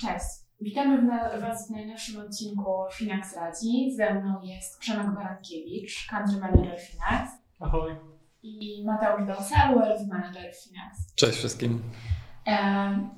Cześć. Witamy Was w najnowszym odcinku Finax Radzi. Ze mną jest Przemek Barankiewicz, Country Manager Finax. Ahoj. I Mateusz Dosal, Wealth Manager Finax. Cześć wszystkim.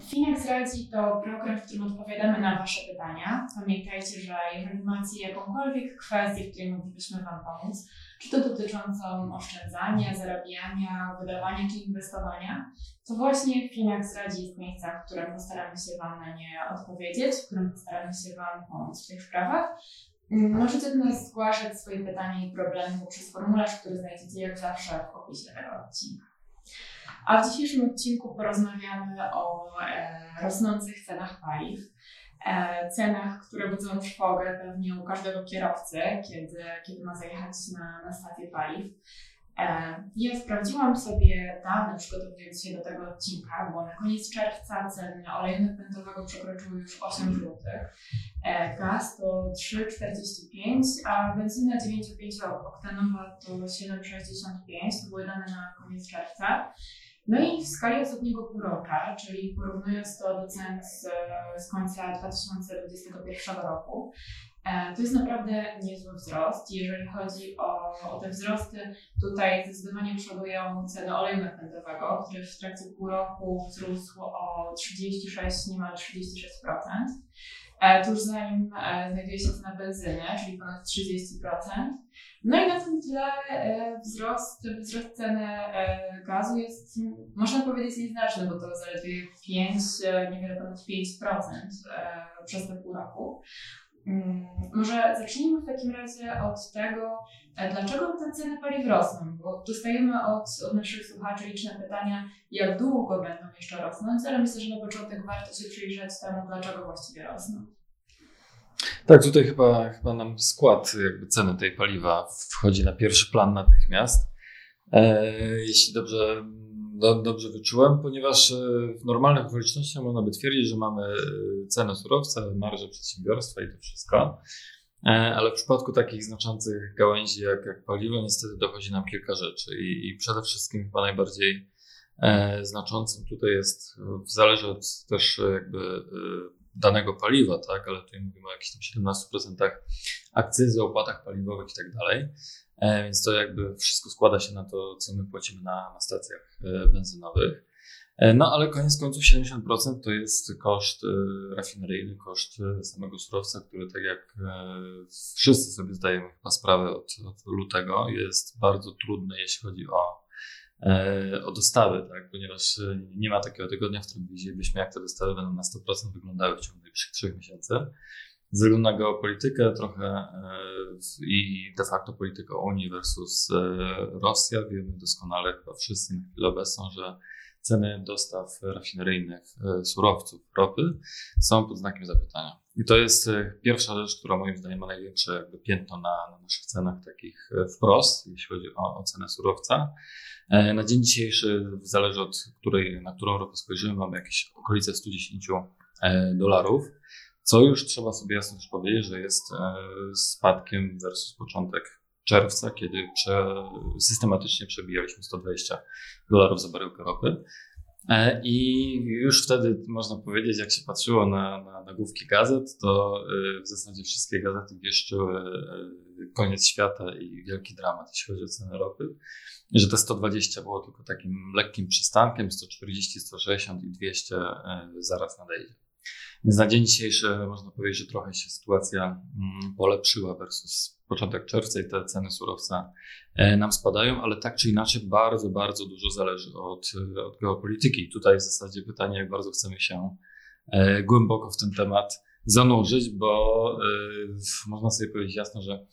Finax Radzi to program, w którym odpowiadamy na Wasze pytania. Pamiętajcie, że jeżeli macie jakąkolwiek kwestię, w której moglibyśmy Wam pomóc, czy to dotyczącą oszczędzania, zarabiania, wydawania czy inwestowania, to właśnie Finax Radzi jest miejscem, w którym postaramy się Wam na nie odpowiedzieć, w którym postaramy się Wam pomóc w tych sprawach. Mm, możecie do nas zgłaszać swoje pytania i problemy poprzez formularz, który znajdziecie jak zawsze w opisie tego odcinka. A w dzisiejszym odcinku porozmawiamy o e, rosnących cenach paliw. E, cenach, które budzą trwogę pewnie u każdego kierowcy, kiedy, kiedy ma zajechać na, na stację paliw. E, ja sprawdziłam sobie dane, przygotowując się do tego odcinka, bo na koniec czerwca ceny oleju napędowego przekroczyły już 8 zł. E, gaz to 3,45, a benzyna 9,5-oktanowa to 7,65. To były dane na koniec czerwca. No i w skali ostatniego półrocza, czyli porównując to do cen z, z końca 2021 roku, e, to jest naprawdę niezły wzrost. Jeżeli chodzi o, o te wzrosty, tutaj zdecydowanie przodują ceny oleju napędowego, który w trakcie pół roku wzrósł o 36, niemal 36%. E, tuż za nim e, znajduje się cena benzyny, czyli ponad 30%. No i na tym tle e, wzrost, wzrost ceny e, gazu jest, można powiedzieć, nieznaczny, bo to zaledwie 5, e, niewiele ponad 5% przez te pół roku. Może zacznijmy w takim razie od tego, dlaczego te ceny paliw rosną, bo dostajemy od, od naszych słuchaczy liczne pytania, jak długo będą jeszcze rosnąć, ale myślę, że na początek warto się przyjrzeć temu, dlaczego właściwie rosną. Tak, tutaj chyba, chyba nam skład jakby ceny tej paliwa wchodzi na pierwszy plan natychmiast. E, jeśli dobrze, do, dobrze wyczułem, ponieważ e, w normalnych okolicznościach można by twierdzić, że mamy e, cenę surowca, marże przedsiębiorstwa i to wszystko. E, ale w przypadku takich znaczących gałęzi jak, jak paliwo, niestety dochodzi nam kilka rzeczy. I, i przede wszystkim chyba najbardziej e, znaczącym tutaj jest, zależy od też jakby danego paliwa, tak, ale tutaj mówimy o jakichś tam 17% akcyzy, opłatach paliwowych i tak dalej. E, więc to jakby wszystko składa się na to, co my płacimy na, na stacjach e, benzynowych. E, no ale koniec końców 70% to jest koszt rafineryjny, koszt samego surowca, który tak jak wszyscy sobie zdajemy chyba sprawę od, od lutego, jest bardzo trudny, jeśli chodzi o o dostawy, tak? ponieważ nie ma takiego tygodnia, w którym widzielibyśmy, jak te dostawy będą na 100% wyglądały w ciągu najbliższych trzech miesięcy. Ze względu na geopolitykę trochę e, i de facto politykę Unii versus Rosja, wiemy doskonale chyba wszyscy na chwilę obecną, że ceny dostaw rafineryjnych surowców, ropy są pod znakiem zapytania. I to jest pierwsza rzecz, która moim zdaniem ma największe piętno na, na naszych cenach takich wprost, jeśli chodzi o, o cenę surowca. E, na dzień dzisiejszy, zależy od której, na którą ropę spojrzymy, mamy jakieś okolice 110 e, dolarów, co już trzeba sobie jasno też powiedzieć, że jest e, spadkiem versus początek czerwca, kiedy prze, systematycznie przebijaliśmy 120 dolarów za baryłkę ropy. I już wtedy można powiedzieć, jak się patrzyło na, na nagłówki gazet, to w zasadzie wszystkie gazety wieszczyły koniec świata i wielki dramat, jeśli chodzi o cenę ropy że te 120 było tylko takim lekkim przystankiem, 140, 160 i 200 e, zaraz nadejdzie. Więc na dzień dzisiejszy można powiedzieć, że trochę się sytuacja mm, polepszyła versus początek czerwca i te ceny surowca e, nam spadają, ale tak czy inaczej bardzo, bardzo dużo zależy od, od geopolityki. I tutaj w zasadzie pytanie, jak bardzo chcemy się e, głęboko w ten temat zanurzyć, bo można sobie powiedzieć jasno, że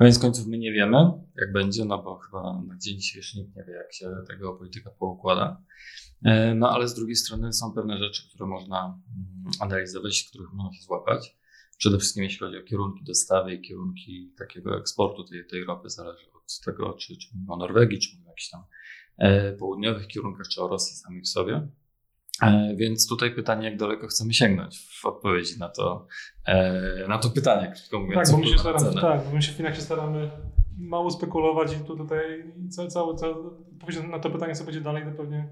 Koniec końców my nie wiemy, jak będzie, no bo chyba na dzień dzisiejszy nikt nie wie, jak się tego polityka poukłada. E, no ale z drugiej strony są pewne rzeczy, które można mm, analizować, których można się złapać. Przede wszystkim jeśli chodzi o kierunki dostawy i kierunki takiego eksportu tej, tej ropy, zależy od tego, czy, czy mówimy o Norwegii, czy mówimy o jakichś tam e, południowych kierunkach, czy o Rosji samej w sobie. E, więc tutaj pytanie, jak daleko chcemy sięgnąć w odpowiedzi na to, na to pytanie, krótko mówiąc. Tak, bo my się staramy, tak, bo my się w Finaxie staramy mało spekulować i tu tutaj cały, cały, cały, na to pytanie, co będzie dalej, to pewnie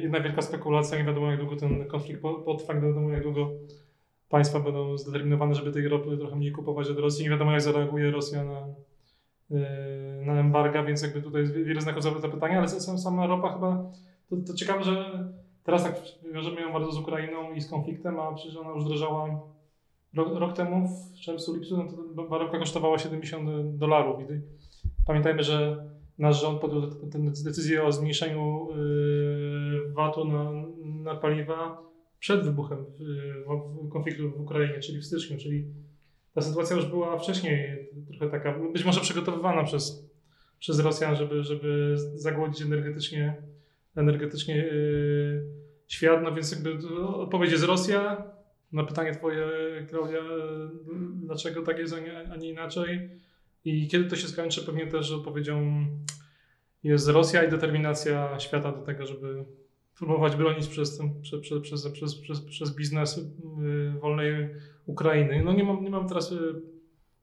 jedna wielka spekulacja, nie wiadomo jak długo ten konflikt potrwa, nie wiadomo jak długo państwa będą zdeterminowane, żeby tej ropy trochę mniej kupować od Rosji, nie wiadomo jak zareaguje Rosja na, na embarga, więc jakby tutaj jest wiele znaków zapytania, ale sama ropa chyba to, to ciekawe, że teraz tak wiążemy ją bardzo z Ukrainą i z konfliktem, a przecież ona już drożała rok, rok temu, w czerwcu, lipcu, no to baryłka kosztowała 70 dolarów. Pamiętajmy, że nasz rząd podjął decyzję o zmniejszeniu yy, VAT-u na, na paliwa przed wybuchem konfliktu w Ukrainie, czyli w styczniu, czyli ta sytuacja już była wcześniej trochę taka, być może przygotowywana przez, przez Rosjan, żeby, żeby zagłodzić energetycznie energetycznie yy, świat, no więc jakby odpowiedź jest Rosja. Na pytanie twoje, Klaudia, dlaczego tak jest, a nie, a nie inaczej? I kiedy to się skończy, pewnie też odpowiedzią jest Rosja i determinacja świata do tego, żeby próbować bronić przez, przez, przez, przez, przez, przez, przez biznes yy, wolnej Ukrainy. No nie mam, nie mam teraz yy,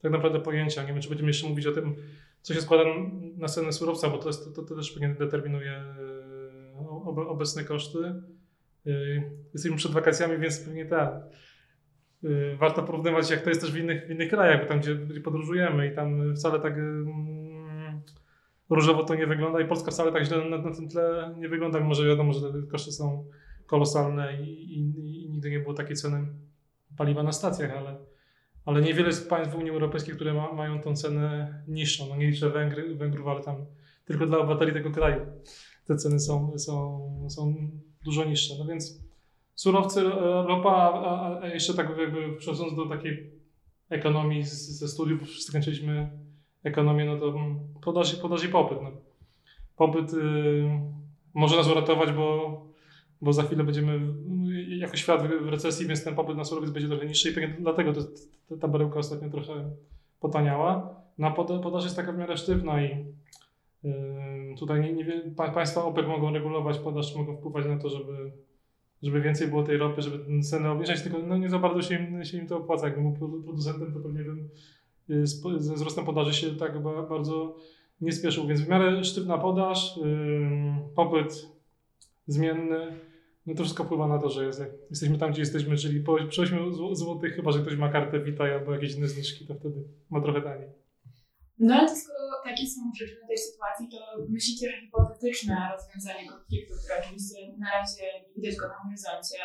tak naprawdę pojęcia. Nie wiem, czy będziemy jeszcze mówić o tym, co się składa na scenę surowca, bo to, jest, to, to też pewnie determinuje obecne koszty. Y, jesteśmy przed wakacjami, więc pewnie tak. Y, warto porównywać, jak to jest też w innych, w innych krajach, bo tam, gdzie, podróżujemy i tam wcale tak mm, różowo to nie wygląda i Polska wcale tak źle na, na tym tle nie wygląda, mimo że wiadomo, że te koszty są kolosalne i, i, i nigdy nie było takiej ceny paliwa na stacjach, ale, ale niewiele jest państw w Unii Europejskiej, które ma, mają tą cenę niższą. No nie liczę Węgry, Węgrów, ale tam tylko dla obywateli tego kraju te ceny są, są, są dużo niższe. No więc surowce, ropa, a, jeszcze tak jakby przechodząc do takiej ekonomii ze studiów, skończyliśmy ekonomię, no to podaż, podaż i popyt. No. Popyt y, może nas uratować, bo, bo za chwilę będziemy jako świat w recesji, więc ten popyt na surowiec będzie trochę niższy i pewnie dlatego to, to, ta baryłka ostatnio trochę potaniała. No, podaż jest taka w miarę sztywna i Tutaj nie, nie, państwa OPEC mogą regulować podaż, mogą wpływać na to, żeby, żeby więcej było tej ropy, żeby ceny obniżać, tylko no nie za bardzo się im, się im to opłaca. Jakbym był producentem, to pewnie bym y, ze wzrostem podaży się tak bardzo nie spieszył. Więc w miarę sztywna podaż, popyt zmienny, no to wszystko wpływa na to, że jest, jesteśmy tam, gdzie jesteśmy, czyli po, przy 8 zł, chyba że ktoś ma kartę Vita albo jakieś inne zniżki, to wtedy ma trochę taniej. No ale skoro takie są przyczyny tej sytuacji, to myślicie, że hipotetyczne rozwiązanie konfliktu, które oczywiście na razie nie widać go na horyzoncie,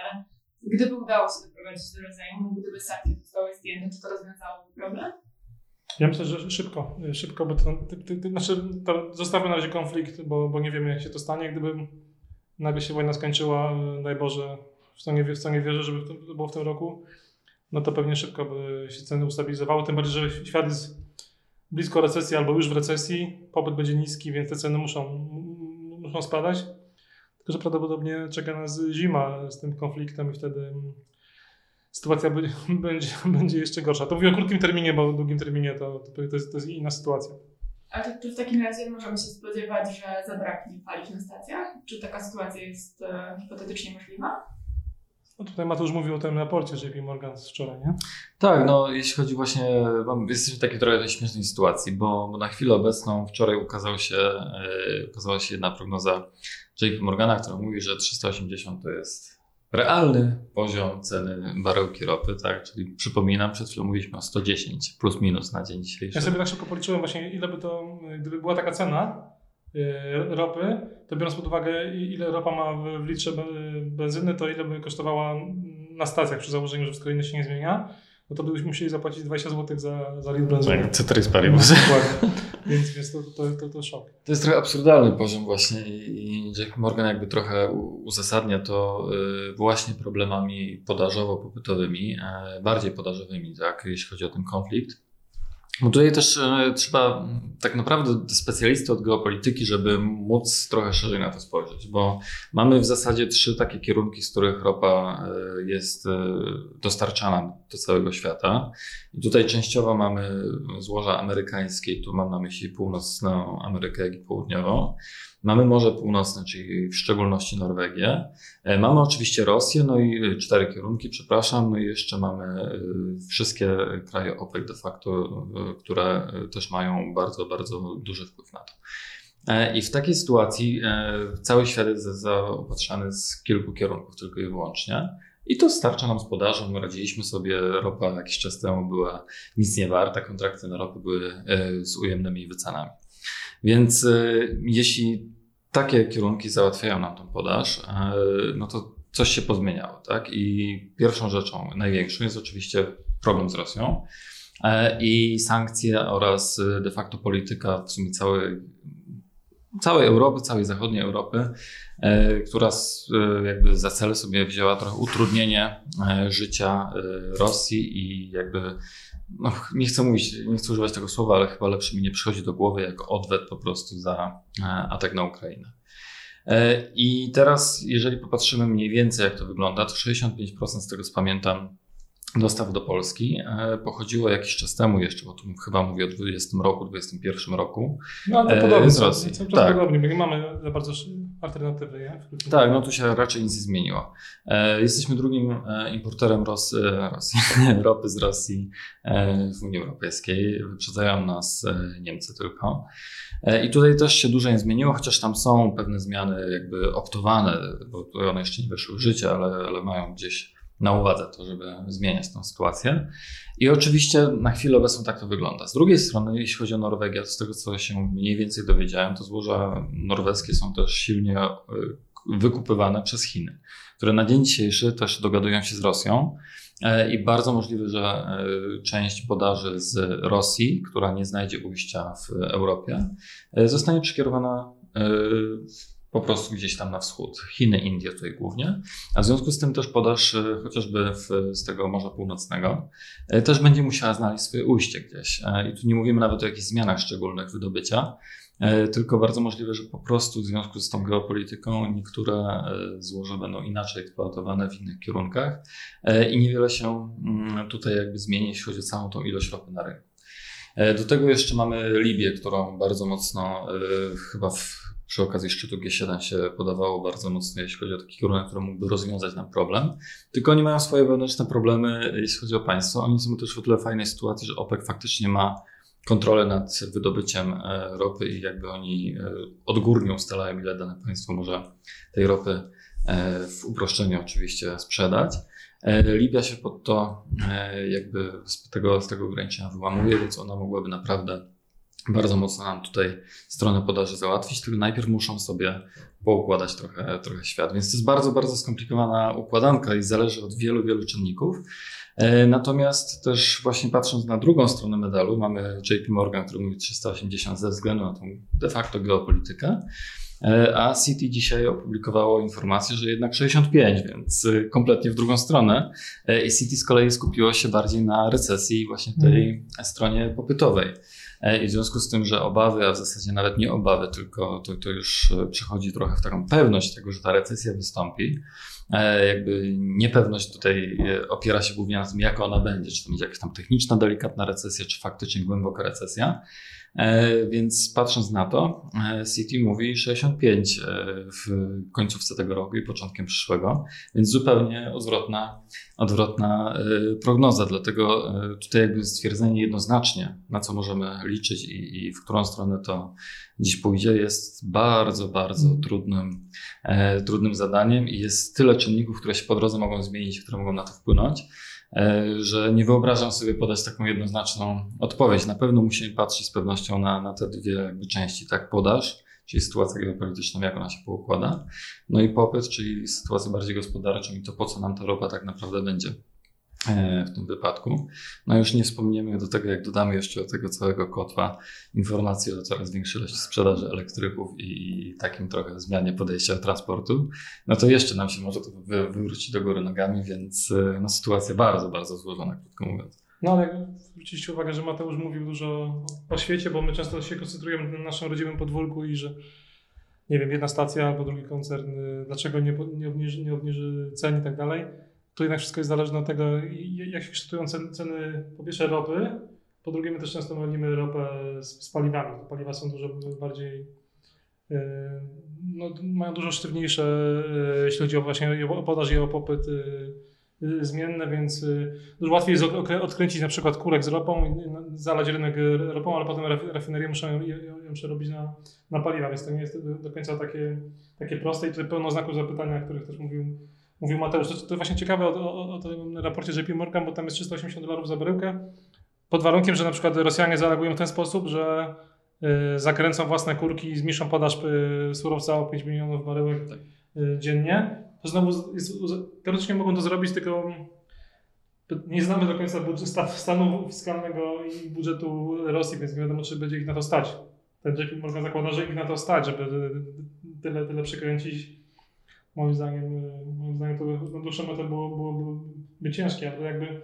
gdyby udało się doprowadzić do rozejmu, gdyby sankcje zostały zdjęte, czy to rozwiązałoby problem? Ja myślę, że szybko, szybko, bo to, to, to, znaczy, to zostawmy na razie konflikt, bo, bo nie wiemy jak się to stanie. Gdyby nagle się wojna skończyła, daj Boże, w co nie, w co nie wierzę, żeby to było w tym roku, no to pewnie szybko by się ceny ustabilizowały, tym bardziej, że świat jest blisko recesji albo już w recesji, popyt będzie niski, więc te ceny muszą, muszą spadać. Tylko, że prawdopodobnie czeka nas zima z tym konfliktem i wtedy sytuacja będzie, będzie jeszcze gorsza. To mówię o krótkim terminie, bo w długim terminie to, to, to, jest, to jest inna sytuacja. A czy, czy, w takim razie możemy się spodziewać, że zabraknie paliw na stacjach? Czy taka sytuacja jest e, hipotetycznie możliwa? No tutaj Mateusz mówił o tym raporcie JP Morgan z wczoraj, nie? Tak, no jeśli chodzi właśnie, jesteśmy w takiej trochę śmiesznej sytuacji, bo, bo na chwilę obecną wczoraj ukazał się, yy, ukazała się jedna prognoza JP Morgana, która mówi, że 380 to jest realny poziom ceny baryłki ropy, tak? Czyli przypominam, przed chwilą mówiliśmy o 110 plus minus na dzień dzisiejszy. Ja sobie tak szybko policzyłem właśnie, ile by to, gdyby była taka cena, ropy, to biorąc pod uwagę ile ropa ma w litrze benzyny, to ile by kosztowała na stacjach przy założeniu, że wszystko inne się nie zmienia, no to byśmy musieli zapłacić 20 zł za, za litr benzyny. Tak, Ceteris paribus. No, więc, więc to, to, to, to szok. To jest trochę absurdalny poziom właśnie i Jack Morgan jakby trochę uzasadnia to y, właśnie problemami podażowo-popytowymi, e, bardziej podażowymi, tak, jeśli chodzi o ten konflikt. Bo tutaj też e, trzeba tak naprawdę specjalisty od geopolityki, żeby móc trochę szerzej na to spojrzeć, bo mamy w zasadzie trzy takie kierunki, z których ropa e, jest e, dostarczana do całego świata. I tutaj częściowo mamy złoża amerykańskie, tu mam na myśli północną Amerykę, jak i południową. Mamy Morze Północne, czyli w szczególności Norwegię. E, mamy oczywiście Rosję, no i e, cztery kierunki, przepraszam. No i jeszcze mamy e, wszystkie kraje OPEC de facto, które też mają bardzo, bardzo duży wpływ na to. I w takiej sytuacji cały świat jest zaopatrzony z kilku kierunków tylko i wyłącznie. I to starcza nam z podażą. Radziliśmy sobie, ropa jakiś czas temu była nic nie warta, kontrakty na ropę były z ujemnymi wycenami. Więc jeśli takie kierunki załatwiają nam tą podaż, e, no to coś się pozmieniało, tak? I pierwszą rzeczą, największą jest oczywiście problem z Rosją e, i sankcje oraz de facto polityka w sumie całej, całej Europy, całej zachodniej Europy, e, która jakby za cel sobie wzięła trochę utrudnienie życia Rosji i jakby no, nie chcę mówić, nie chcę używać tego słowa, ale chyba lepsze mi nie przychodzi do głowy jako odwet po prostu za e, atak na Ukrainę. E, I teraz, jeżeli popatrzymy mniej więcej, jak to wygląda, to 65% z tego, co pamiętam, dostaw do Polski e, pochodziło jakiś czas temu jeszcze, bo tu chyba mówię o 20 roku, 21 roku. No to podobnie z Rosji. Tak. Podobnie, bo nie mamy za bardzo alternatywy. Nie? Tak, no tu się raczej nic nie zmieniło. E, jesteśmy drugim e, importerem Ros Rosji, ropy z Rosji w Unii Europejskiej. Wyprzedzają nas Niemcy tylko. I tutaj też się dużo nie zmieniło, chociaż tam są pewne zmiany jakby optowane, bo one jeszcze nie weszły w życie, ale, ale mają gdzieś na uwadze to, żeby zmieniać tę sytuację. I oczywiście na chwilę obecną tak to wygląda. Z drugiej strony, jeśli chodzi o Norwegię, to z tego co się mniej więcej dowiedziałem, to złoża norweskie są też silnie e, wykupywane przez Chiny, które na dzień dzisiejszy też dogadują się z Rosją. E, I bardzo możliwe, że e, część podaży z Rosji, która nie znajdzie ujścia w Europie, zostanie przekierowana po prostu gdzieś tam na wschód. Chiny, Indie tutaj głównie. A w związku z tym też podaż e, chociażby w, z tego Morza Północnego e, też będzie musiała znaleźć swoje ujście gdzieś. E, I tu nie mówimy nawet o jakichś zmianach szczególnych wydobycia, tylko bardzo możliwe, że po prostu w związku z tą geopolityką niektóre złoża będą inaczej eksploatowane w innych kierunkach i niewiele się mm, tutaj jakby zmieni, jeśli chodzi o całą tą ilość ropy na rynku. Do tego jeszcze mamy Libię, którą bardzo mocno chyba w przy okazji szczytu G7 się podawało bardzo mocno, jeśli chodzi o taki kierunek, który mógłby rozwiązać nam problem. Tylko oni mają swoje wewnętrzne problemy, jeśli chodzi o państwo. Oni są też w tyle fajnej sytuacji, że OPEC faktycznie ma kontrolę nad wydobyciem e, ropy i jakby oni e, odgórnie ustalają, ile dane państwo może tej ropy e, w uproszczeniu oczywiście sprzedać. Libia się pod to jakby z tego, z tego ograniczenia wyłamuje, więc ona mogłaby naprawdę bardzo mocno nam tutaj stronę podaży załatwić, tylko najpierw muszą sobie poukładać trochę, trochę świat. Więc to jest bardzo, bardzo skomplikowana układanka i zależy od wielu, wielu czynników. E, natomiast też właśnie patrząc na drugą stronę medalu, mamy JP Morgan, który mówi 380 ze względu na tą de facto geopolitykę, e, a City dzisiaj opublikowało informację, że jednak 65, więc kompletnie w drugą stronę. E, I City z kolei skupiło się bardziej na recesji właśnie tej hmm. stronie popytowej. E, I w związku z tym, że obawy, a w zasadzie nawet nie obawy, tylko to, to już e, przechodzi trochę w taką pewność tego, że ta recesja wystąpi, e, jakby niepewność tutaj opiera się głównie na tym, jak ona będzie, czy to będzie jakaś tam techniczna, delikatna recesja, czy faktycznie głęboka recesja. E, więc patrząc na to, e, City mówi 65 e, w końcówce tego roku i początkiem przyszłego, więc zupełnie odwrotna, odwrotna prognoza. Dlatego tutaj jakby stwierdzenie jednoznacznie, na co możemy liczyć i, i w którą stronę to dziś pójdzie, jest bardzo, bardzo mm. trudnym, trudnym zadaniem i jest tyle czynników, które się po drodze mogą zmienić, które mogą na to wpłynąć że nie wyobrażam sobie podać taką jednoznaczną odpowiedź. Na pewno musimy patrzeć z pewnością na, na te dwie jakby części, tak podaż, czyli sytuacja geopolityczna, jak ona się poukłada, no i popyt, czyli sytuację bardziej gospodarczą i to, po co nam ta ropa tak naprawdę będzie. E, w tym wypadku. No już nie wspomniemy do tego, jak dodamy jeszcze do tego całego kotła informacje o coraz większej ilości sprzedaży elektryków i takim trochę zmianie podejścia do transportu, no to jeszcze nam się może to wywrócić do góry nogami, więc e, no, sytuacja bardzo, bardzo złożona, krótko mówiąc. No ale zwróciliście uwagę, że Mateusz mówił dużo o świecie, bo my często się koncentrujemy na naszym rodzimym podwórku i że nie wiem, jedna stacja albo drugi koncern, y, dlaczego nie, nie, obniży, nie obniży cen i tak dalej. To jednak wszystko jest zależne od tego, jak się kształtują ceny, ceny po pierwsze ropy, po drugie my też często mylimy ropę z, z paliwami. Paliwa są dużo bardziej y, no, mają dużo sztywniejsze, y, jeśli chodzi o właśnie o podaż i o popyt zmienne, więc dużo łatwiej jest odkręcić na przykład kurek z ropą, zalać rynek ropą, ale potem rafinerie muszą ją, ją przerobić na, na paliwa, więc to nie jest do końca takie, takie proste i tutaj pełno znaków zapytania, o których też mówił, mówił Mateusz. To, to właśnie ciekawe o, o, o tym raporcie JP Morgan, bo tam jest 380 dolarów za baryłkę, pod warunkiem, że na przykład Rosjanie zareagują w ten sposób, że y, zakręcą własne kurki i zmniejszą podaż y, surowca o 5 milionów baryłek y, dziennie, to znowu jest, teoretycznie mogą to zrobić, tylko nie znamy do końca stanu fiskalnego i budżetu Rosji, więc nie wiadomo, czy będzie ich na to stać. Ten JP Morgan zakłada, że ich na to stać, żeby tyle, tyle przekręcić. Moim zdaniem, moim zdaniem to na dłuższą metę było, było, byłoby ciężkie, ale jakby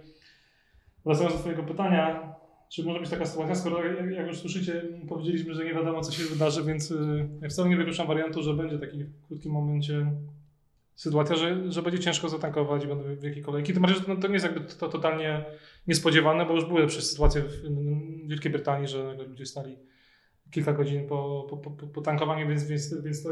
wracając do Twojego pytania, czy może być taka sytuacja, skoro jak, jak już słyszycie, powiedzieliśmy, że nie wiadomo, co się wydarzy, więc y, ja wcale nie wykluczam wariantu, że będzie taki w krótkim momencie sytuacja, że, że będzie ciężko zatankować i będą wielkie kolejki. Tym bardziej, że to, to nie jest jakby to totalnie niespodziewane, bo już były przecież sytuacje w Wielkiej Brytanii, że ludzie stali kilka godzin po, po, po, po tankowaniu, więc, więc, więc to,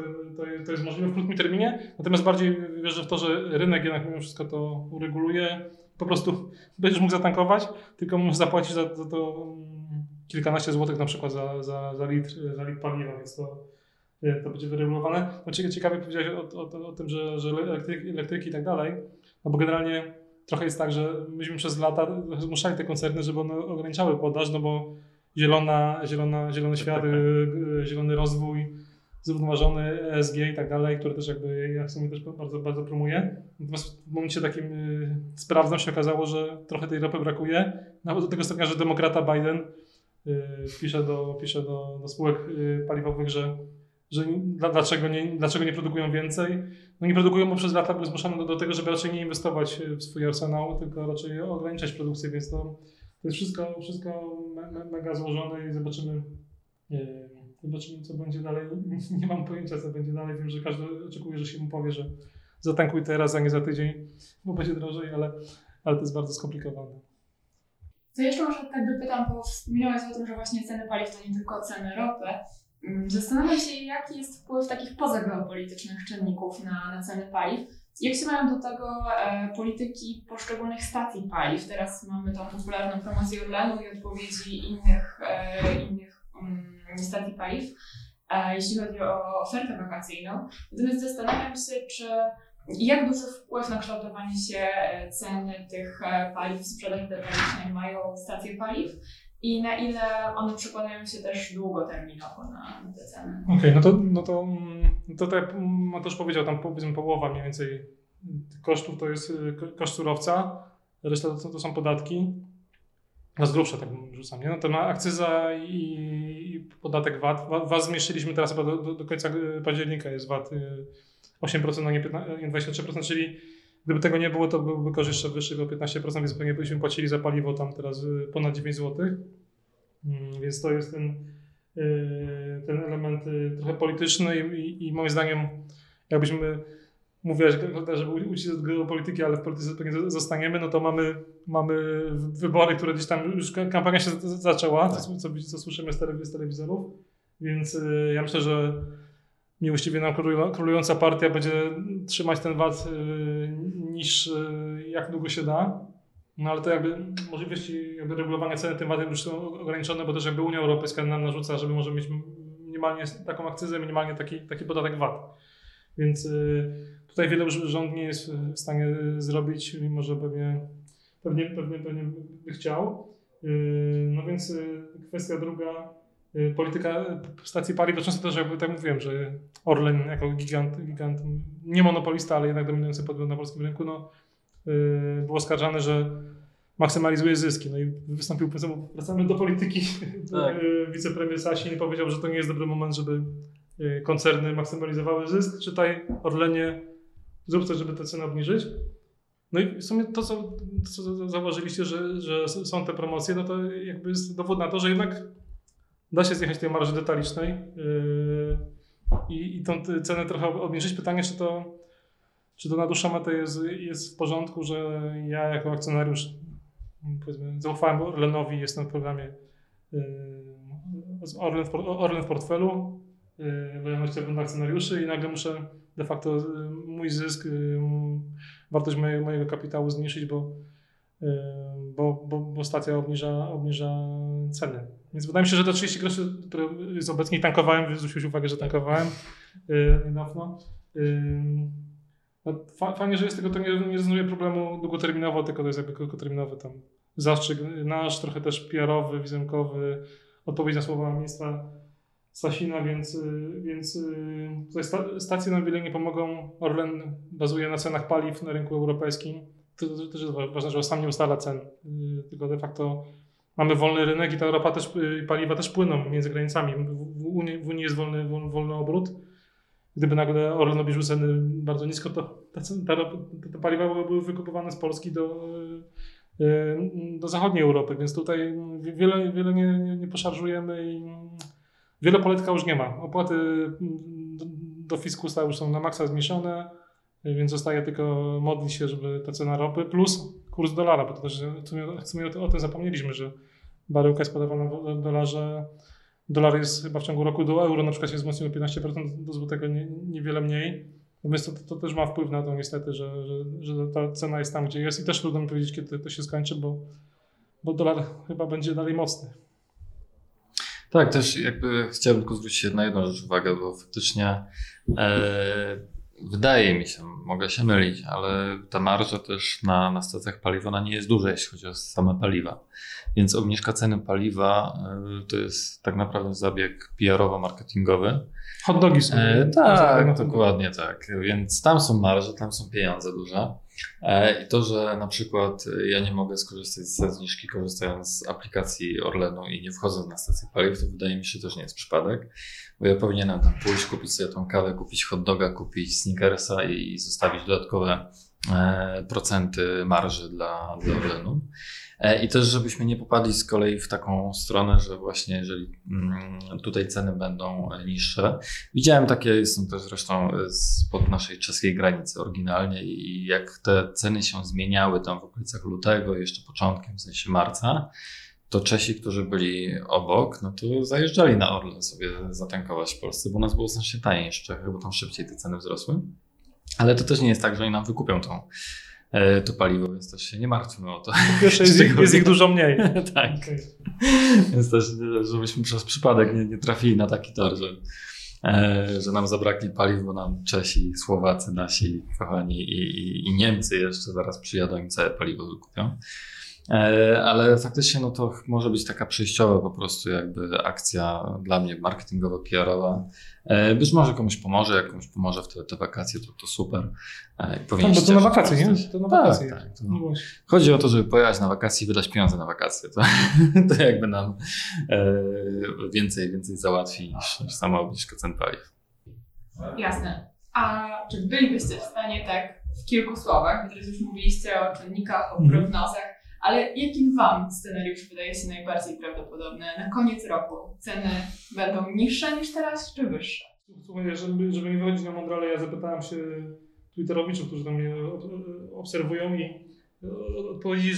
to, jest możliwe w krótkim terminie. Natomiast bardziej wierzę w to, że rynek jednak mimo wszystko to ureguluje. Po prostu będziesz mógł zatankować, tylko musisz zapłacić za, za to mm, kilkanaście złotych na przykład za, za, za, litr, za litr paliwa, więc to, to będzie wyregulowane. No, ciekawie powiedziałeś o, o, o tym, że, że elektryki, elektryki i tak dalej, no bo generalnie trochę jest tak, że myśmy przez lata zmuszali te koncerny, żeby one ograniczały podaż, no bo zielona, zielona, zielony świat, tak, tak, tak. zielony rozwój, zrównoważony ESG i tak dalej, które też jakby ja w sumie też bardzo, bardzo promuję. Natomiast w momencie takim y, sprawdzam się okazało, że trochę tej ropy brakuje. Nawet do tego stopnia, że demokrata Biden y, pisze do, pisze do, do spółek y, paliwowych, że że dlaczego nie, dlaczego nie produkują więcej. No nie produkują, bo przez lata były zmuszone do, do tego, żeby raczej nie inwestować w swój arsenał, tylko raczej ograniczać produkcję, więc to, to jest wszystko, wszystko me, me, mega złożone i zobaczymy, zobaczymy, co będzie dalej. Nie mam pojęcia, co będzie dalej. Wiem, że każdy oczekuje, że się mu powie, że zatankuj teraz, a nie za tydzień, bo będzie drożej, ale, ale to jest bardzo skomplikowane. Co jeszcze może tak dopytam, bo wspomniałeś o tym, że właśnie ceny paliw to nie tylko ceny ropy. Mm, zastanawiam się, jaki jest wpływ takich pozageopolitycznych czynników na, na ceny paliw. Jak się mają do tego e, polityki poszczególnych stacji paliw? Teraz mamy tą popularną promocję Orlenu i odpowiedzi innych, e, innych um, stacji paliw, e, jeśli chodzi o ofertę wakacyjną. Natomiast zastanawiam się, czy jak duży wpływ na kształtowanie się e, ceny tych e, paliw, sprzedaży detalicznej mają stacje paliw i na ile one przekładają się też długoterminowo na, te ceny. Okej, okay, no to, no to, mm, to tak jak Mateusz powiedział, tam powiedzmy połowa mniej więcej kosztów to jest y, koszt surowca, reszta to, to są podatki. Na z grubsza tak rzucam, nie? No to na akcyza i, podatek VAT. VAT zmniejszyliśmy teraz chyba do, do, do, końca października jest VAT 8%, y, a nie, 15, nie 23%, czyli gdyby tego nie było, to byłby koszt jeszcze wyższy o 15%, więc pewnie byśmy płacili za paliwo tam teraz y, ponad 9 zł. Mm, więc to jest ten, ten element trochę polityczny i, i moim zdaniem jakbyśmy mówiłaś, żeby uciec od geopolityki, ale w polityce pewnie zostaniemy, no to mamy, mamy wybory, które gdzieś tam już kampania się zaczęła, tak. co, co, co słyszymy z telewizorów, więc y, ja myślę, że miłościwie nam królująca partia będzie trzymać ten VAT y, niż y, jak długo się da. No ale to jakby możliwości jakby regulowania ceny tym VAT już są ograniczone, bo też jakby Unia Europejska nam narzuca, żeby może mieć minimalnie taką akcyzę, minimalnie taki, taki podatek VAT. Więc Tutaj wiele rząd nie jest w stanie zrobić, mimo że pewnie, pewnie, pewnie, pewnie by chciał. Yy, no więc yy, kwestia druga, polityka stacji paliw, to często też jakby tak mówiłem, że Orlen jako gigant, gigant nie monopolista, ale jednak dominujący podmiot na polskim rynku, no, był oskarżany, że maksymalizuje zyski. No i wystąpił, wracamy do polityki, tak. wicepremier Sasin powiedział, że to nie jest dobry moment, żeby koncerny maksymalizowały zysk. Czytaj, Orlenie zrób coś, żeby tę cenę obniżyć. No i w sumie to, co, co zauważyliście, że, że są te promocje, no to jakby jest dowód na to, że jednak da się zjechać tej marży detalicznej yy, i, i tą cenę trochę obniżyć. Pytanie, czy to, czy to na dłuższą metę jest, jest w porządku, że ja jako akcjonariusz zaufałem Orlenowi, jestem w programie yy, Orlen w, Orlen w portfelu, yy, akcjonariuszy i nagle muszę de facto yy, mój zysk, wartość mojego, mojego kapitału zmniejszyć, bo, bo, bo, bo stacja obniża, obniża ceny. Więc wydaje mi się, że te 30 groszy, które jest obecnie tankowałem, zwróciłeś uwagę, że tankowałem niedawno. No, fajnie, że jest tego, to nie, nie rozwiązuje problemu długoterminowo, tylko to jest jakby krótkoterminowy tam zastrzyk nasz, trochę też PR-owy, wizerunkowy, odpowiedź na słowa ministra Sasina, więc, więc tutaj stacje nam wiele nie pomogą. Orlen bazuje na cenach paliw na rynku europejskim. To, też jest ważne, że sam nie ustala cen, tylko de facto mamy wolny rynek i ta Europa też, paliwa też płyną między granicami. W Unii, w Unii jest wolny, wolny obrót. Gdyby nagle Orlen obniżył ceny bardzo nisko, to te, paliwa były wykupywane z Polski do, Y, do zachodniej Europy, więc tutaj wiele, wiele nie, nie, nie poszarżujemy i wiele poletka już nie ma. Opłaty do fiskusa już są na maksa zmniejszone, więc zostaje tylko modlić się, żeby ta cena ropy plus kurs dolara, bo to też w sumie o tym zapomnieliśmy, że baryłka jest podawana w dolarze. Dolar jest chyba w ciągu roku do euro na przykład się wzmocnił o 15%, do złotego nie, niewiele mniej. Więc to, to, też ma wpływ na to niestety, że, że, że ta cena jest tam, gdzie jest i też trudno mi powiedzieć, kiedy to się skończy, bo, bo dolar chyba będzie dalej mocny. Tak, też jakby chciałbym tylko zwrócić na jedną rzecz uwagę, bo faktycznie e, wydaje mi się, mogę się mylić, ale ta marża też na, na stacjach paliwa ona nie jest duża, jeśli chodzi o same paliwa. Więc obniżka ceny paliwa e, to jest tak naprawdę zabieg PR-owo-marketingowy Hot dogi są. E, tak, dokładnie tak. Więc tam są marże, tam są pieniądze duże. E, I to, że na przykład ja nie mogę skorzystać ze zniżki korzystając z aplikacji Orlenu i nie wchodzę na stację paliw, to wydaje mi się też nie jest przypadek, bo ja powinienem tam pójść, kupić sobie tą kawę, kupić hot doga, kupić sneakersa i zostawić dodatkowe e, procenty marży dla, dla Orlenu. E, I też, żebyśmy nie popadli z kolei w taką stronę, że właśnie jeżeli mm, tutaj ceny będą niższe. Widziałem takie, jestem też zresztą spod naszej czeskiej granicy oryginalnie i jak te ceny się zmieniały tam w okolicach lutego, jeszcze początkiem, w sensie marca, to Czesi, którzy byli obok, no to zajeżdżali na Orlen sobie zatankować w Polsce, bo u nas było znacznie taniej jeszcze, chyba tam szybciej te ceny wzrosły. Ale to też nie jest tak, że oni nam wykupią tą E, to paliwo, więc też się nie martwmy o to. Pierwsze jest, ich, jest ich dużo mniej. tak. Okay. Więc też, żebyśmy przez przypadek nie, nie trafili na taki tor, że, e, że nam zabraknie paliw, bo nam Czesi, Słowacy, nasi kochani i, i, i Niemcy jeszcze zaraz przyjadą i całe paliwo wykupią. E, ale faktycznie no to może być taka przejściowa po prostu jakby akcja dla mnie marketingowa, PR-owa. E, być może komuś pomoże, jak komuś pomoże w te, te wakacje, to, to super. Tak, bo to na wakacje, nie? To na tak, wakacje. Tak, to, no chodzi o to, żeby pojechać na wakacje i wydać pieniądze na wakacje. To, to jakby nam więcej, więcej załatwi niż, niż sama obniżka cen paliw. Jasne. A czy bylibyście w stanie tak w kilku słowach, teraz już mówiliście o czynnikach, o mhm. prognozach, ale jaki Wam scenariusz wydaje się najbardziej prawdopodobny? Na koniec roku ceny będą niższe niż teraz, czy wyższe? Słuchaj, żeby, żeby nie wychodzić na mądrale, ja zapytałem się Twitterowiczów, którzy tam mnie obserwują i odpowiedzi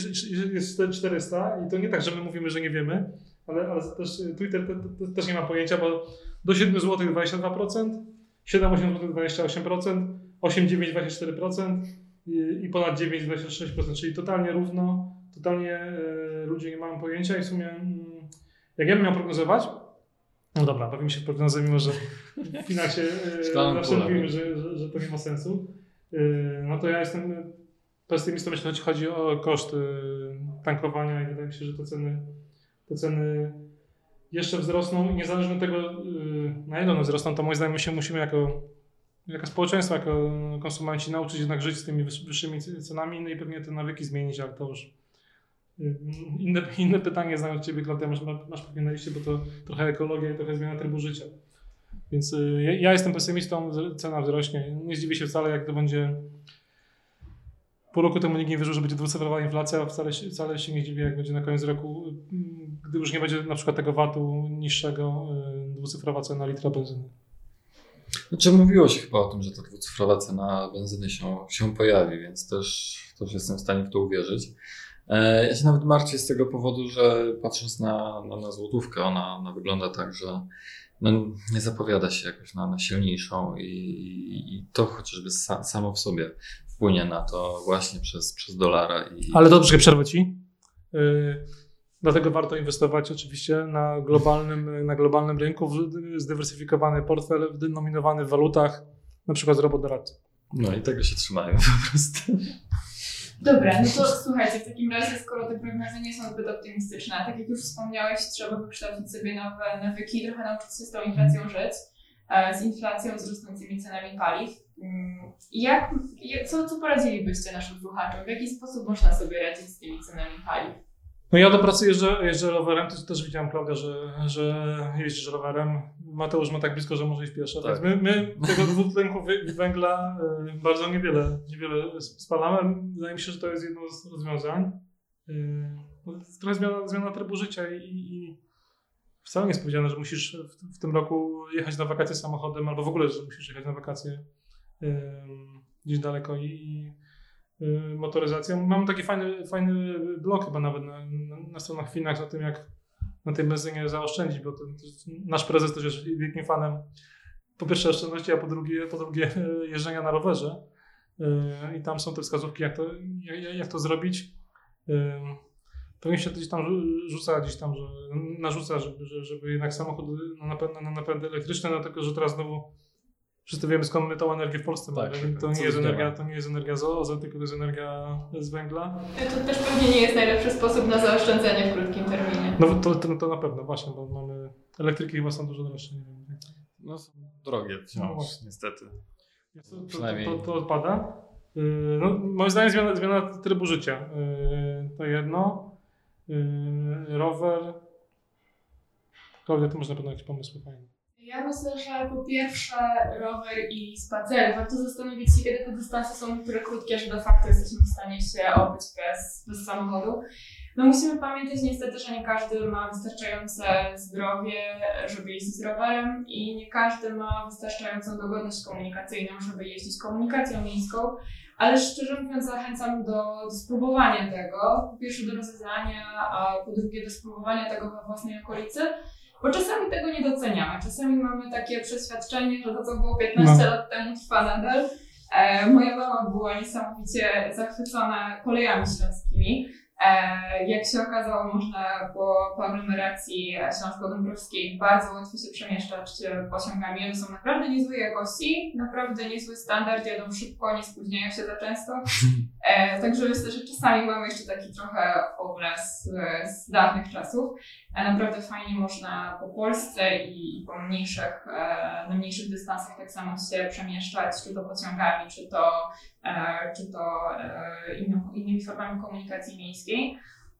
jest 400 i to nie tak, że my mówimy, że nie wiemy, ale, ale też Twitter te, te, też nie ma pojęcia, bo do 7 zł 22%, 7-8 zł 28%, 8-9 24% i, i ponad 9 26%, czyli totalnie równo totalnie e, ludzie nie mają pojęcia i w sumie mm, jak ja bym miał prognozować, no dobra, bawimy się w prognozę, mimo że w finansie e, zawsze mówimy, że, że, że, to nie ma sensu, e, no to ja jestem pesymistą, jeśli chodzi o koszty tankowania i wydaje mi się, że te ceny, te ceny jeszcze wzrosną i niezależnie od tego, na ile one wzrosną, to moim zdaniem się musimy jako, jako społeczeństwo, jako konsumenci nauczyć jednak żyć z tymi wyższymi cenami no i pewnie te nawyki zmienić, ale to już inne, inne pytanie znając Ciebie, Klaudia, masz, masz pewnie na liście, bo to trochę ekologia i trochę zmiana trybu życia. Więc y, ja, ja jestem pesymistą, cena wzrośnie. Nie zdziwię się wcale, jak to będzie pół roku temu nikt nie wierzył, że będzie dwucyfrowa inflacja, wcale wcale się nie dziwię, jak będzie na koniec roku, mm, gdy już nie będzie na przykład tego VAT-u niższego, y, dwucyfrowa cena litra benzyny. Znaczy mówiło się chyba o tym, że ta dwucyfrowa cena benzyny się, się pojawi, więc też, też jestem w stanie w to uwierzyć. E, ja się nawet martwię z tego powodu, że patrząc na, na, na złotówkę, ona, ona wygląda tak, że no, nie zapowiada się jakoś na, na silniejszą i, i to chociażby sa, samo w sobie wpłynie na to właśnie przez, przez dolara. I... Ale dobrze, przerwę Ci. Yy, dlatego warto inwestować oczywiście na globalnym, na globalnym rynku, w zdywersyfikowany portfel denominowany w walutach, na przykład z robodoradców. No i tego się trzymają po prostu. Dobra, no to słuchajcie, w takim razie, skoro te prognozy nie są zbyt optymistyczne, tak jak już wspomniałeś, trzeba wykształcić sobie nowe nawyki, trochę nauczyć się z tą inflacją żyć, e, z inflacją, z rosnącymi cenami paliw. Mm, jak, co, co poradzilibyście naszym słuchaczom? W jaki sposób można sobie radzić z tymi cenami paliw? No ja do pracy jeżdżę, jeżdżę rowerem, to też widziałem, Klaudia, że, że jeździsz rowerem. Mateusz ma tak blisko, że może iść pieszo. Tak. Więc my, my tego dwutlenku węgla y, bardzo niewiele, niewiele spalamy. Wydaje mi się, że to jest jedno z rozwiązań. Y, trochę zmiana, zmiana trybu życia i, i wcale nie jest powiedziane, że musisz w, w, tym roku jechać na wakacje samochodem, albo w ogóle, że musisz jechać na wakacje y, gdzieś daleko i Y, motoryzacją. Mam taki fajny, fajny blog chyba nawet na, na, na stronach Finax o tym, jak na tej benzynie zaoszczędzić, bo to, to nasz prezes też jest wielkim fanem po pierwsze oszczędności, a po drugie, po drugie jeżdżenia na rowerze. Y, I tam są te wskazówki, jak to, jak, jak to zrobić. Y, pewnie się gdzieś tam rzuca, gdzieś tam, że narzuca, żeby, żeby jednak samochód na napędy, na napędy elektryczne, dlatego że teraz znowu Wszyscy wiemy skąd my tą energię w Polsce tak, mamy. To, nie jest energia, to nie jest energia z OZE, tylko to jest energia z węgla. To też pewnie nie jest najlepszy sposób na zaoszczędzenie w krótkim terminie. No to, to, to na pewno, właśnie, bo mamy elektryki chyba są dużo droższe. Nie wiem. No są drogie wciąż, no, niestety. To, to, to, odpada. Yy, no, moim zdaniem zmiana, zmiana trybu życia. Yy, to jedno. Yy, rower. Klaudia, ty masz na pewno jakieś pomysły fajne. Ja myślę, że po pierwsze rower i spacer. Warto zastanowić się, kiedy te dystanse są tyle krótkie, że de facto jesteśmy w stanie się obyć bez, bez samochodu. No musimy pamiętać niestety, że nie każdy ma wystarczające zdrowie, żeby jeździć rowerem i nie każdy ma wystarczającą dogodność komunikacyjną, żeby jeździć komunikacją miejską, ale szczerze mówiąc zachęcam do, do spróbowania tego. Po pierwsze do rozeznania, a po drugie do spróbowania tego we własnej okolicy. Bo czasami tego nie doceniamy. Czasami mamy takie przeświadczenie, że to, co było 15 no. lat temu, trwa nadal. E, moja mama była niesamowicie zachwycona kolejami śląskimi. E, jak się okazało, można po, po aglomeracji śląsko-dąbrowskiej bardzo łatwo się przemieszczać pociągami. One są naprawdę niezłej jakości, naprawdę niezły standard, jadą szybko, nie spóźniają się za często. E, także myślę, że czasami mamy jeszcze taki trochę obraz e, z dawnych czasów. Naprawdę fajnie można po Polsce i po mniejszych, na mniejszych dystansach tak samo się przemieszczać, czy to pociągami, czy to E, czy to e, innymi formami komunikacji miejskiej.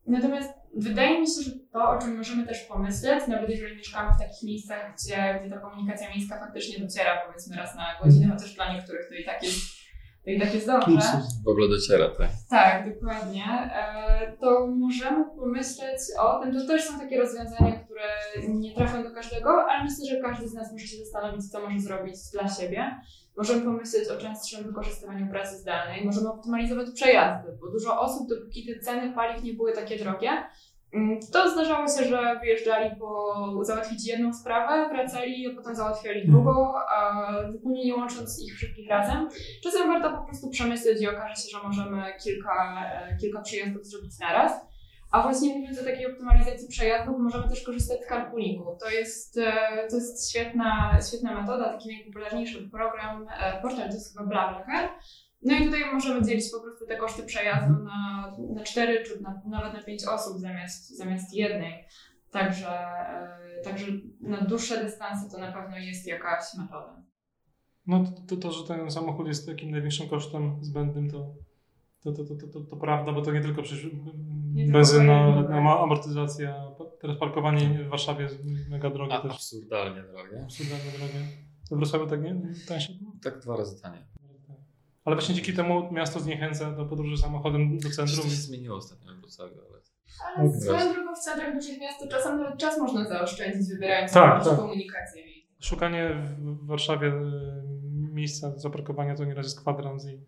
Natomiast wydaje mi się, że to, o czym możemy też pomyśleć, nawet jeżeli mieszkamy w takich miejscach, gdzie, gdzie ta komunikacja miejska faktycznie dociera powiedzmy raz na godzinę, mhm. chociaż dla niektórych to i tak jest to i tak jest dobrze. W ogóle dociera, tak. Tak, dokładnie. E, to możemy pomyśleć o tym, to też są takie rozwiązania, które nie trafią do każdego, ale myślę, że każdy z nas może się zastanowić, co może zrobić dla siebie. Możemy pomyśleć o częstszym wykorzystywaniu pracy zdalnej, możemy optymalizować przejazdy, bo dużo osób, dopóki te ceny paliw nie były takie drogie, to zdarzało się, że wyjeżdżali po załatwić jedną sprawę, wracali, a potem załatwiali mhm. drugą, a zupełnie nie łącząc ich wszystkich razem. Czasem warto po prostu przemyśleć i okaże się, że możemy kilka, e, kilka przyjazdów zrobić naraz. A właśnie mówiąc o takiej optymalizacji przejazdów, możemy też korzystać z Carpoolingu. To jest, e, to jest świetna, świetna metoda, taki najpopularniejszy program, e, portal to jest chyba BlaBlaCar. No i tutaj możemy dzielić po prostu te koszty przejazdu na, na 4 czy na, nawet na 5 osób zamiast, zamiast jednej. Także, e, także na dłuższe dystanse to na pewno jest jakaś metoda. No to, to, to że ten samochód jest takim największym kosztem zbędnym, to, to, to, to, to, to prawda, bo to nie tylko przecież benzyna, amortyzacja, teraz parkowanie w Warszawie jest mega drogie A, też. Absurdalnie drogie. Absurdalnie drogie. W Wrocławiu tak nie? Tańsze? Tak dwa razy taniej. Ale właśnie dzięki temu miasto zniechęca do podróży samochodem do To centrum. się zmieniło ostatnio w Wrocławiu, ale... Ale Okej. swoją drogą w centrach dużych miast to czasem nawet czas można zaoszczędzić, wybierając Tak, tak, komunikację. Szukanie w Warszawie y, miejsca do zaparkowania to nieraz jest kwadrans i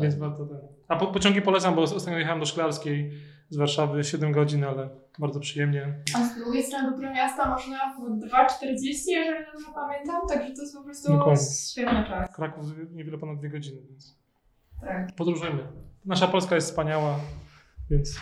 więc warto ten. A po, pociągi polecam, bo ostatnio jechałem do Szklarskiej z Warszawy 7 godzin, ale bardzo przyjemnie. A z drugiej strony do Trójmiasta można w 2,40, jeżeli dobrze pamiętam, także to jest po prostu Dokładnie. świetny czas. Kraków niewiele ponad 2 godziny, więc Tak. podróżujmy. Nasza Polska jest wspaniała, więc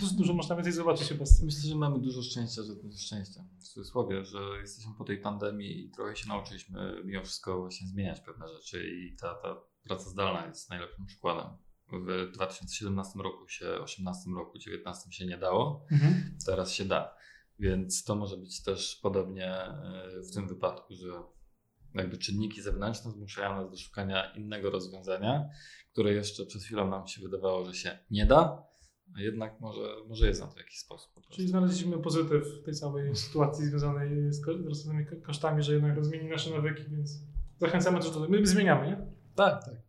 dużo, dużo można więcej zobaczyć chyba. Myślę, że mamy dużo szczęścia, że szczęścia w cudzysłowie, że jesteśmy po tej pandemii i trochę się nauczyliśmy mimo wszystko właśnie zmieniać pewne rzeczy i ta, ta praca zdalna jest najlepszym przykładem. W 2017 roku się, 2018 roku, 2019 się nie dało, teraz się da. Więc to może być też podobnie e, w tym wypadku, że jakby czynniki zewnętrzne zmuszają nas do szukania innego rozwiązania, które jeszcze przed chwilą nam się wydawało, że się nie da, a jednak może, może jest na to jakiś sposób. Czyli znaleźliśmy pozytyw w tej całej sytuacji związanej z rosnącymi ko- kosztami, że jednak rozmieni nasze nawyki, więc zachęcamy też do tego. My zmieniamy, nie? Tak, tak.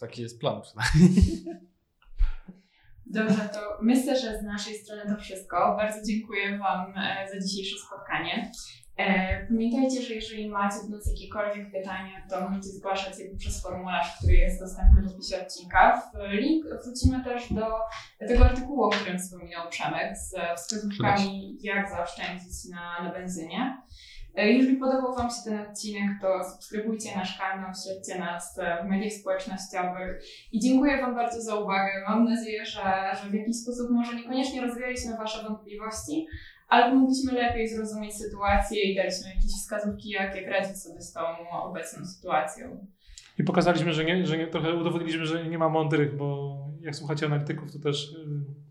Taki jest plan przynajmniej. Dobrze, to myślę, że z naszej strony to wszystko. Bardzo dziękuję Wam e, za dzisiejsze spotkanie. E, Pamiętajcie, że jeżeli macie do nas jakiekolwiek pytania, to możecie zgłaszać je poprzez formularz, który jest dostępny w opisie odcinka. W link wrzucimy też do tego artykułu, o którym wspominał Przemek, z wskazówkami, jak zaoszczędzić na, na benzynie. E, Jeżeli podobał Wam się ten odcinek, to subskrybujcie nasz kanał, śledźcie nas e, w mediach społecznościowych i dziękuję Wam bardzo za uwagę. Mam nadzieję, że, że w jakiś sposób może niekoniecznie rozwialiśmy Wasze wątpliwości, ale pomogliśmy lepiej zrozumieć sytuację i daliśmy jakieś wskazówki, jak, jak radzić sobie z tą obecną sytuacją. I pokazaliśmy, że, nie, że nie, trochę udowodniliśmy, że nie ma mądrych, bo jak słuchacie analityków, to też y,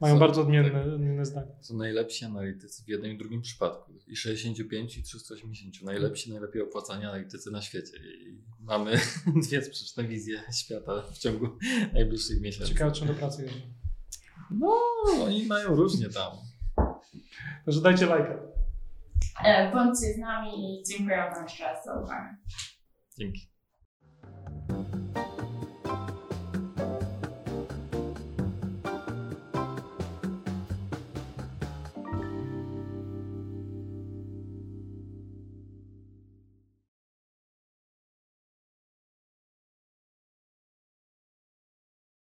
mają Co? bardzo odmienne, odmienne zdania. Są najlepsi analitycy w jednym i drugim przypadku. I 65 i 380. Najlepsi, najlepiej opłacani analitycy na świecie. I mamy dwie sprzeczne wizje świata w ciągu najbliższych miesięcy. Ciekawe, czym do pracy jeżdżą. No, oni mają różnie tam. Także dajcie lajka. E, Bądźcie z nami i dziękuję Wam jeszcze raz za uwagę. Dzięki.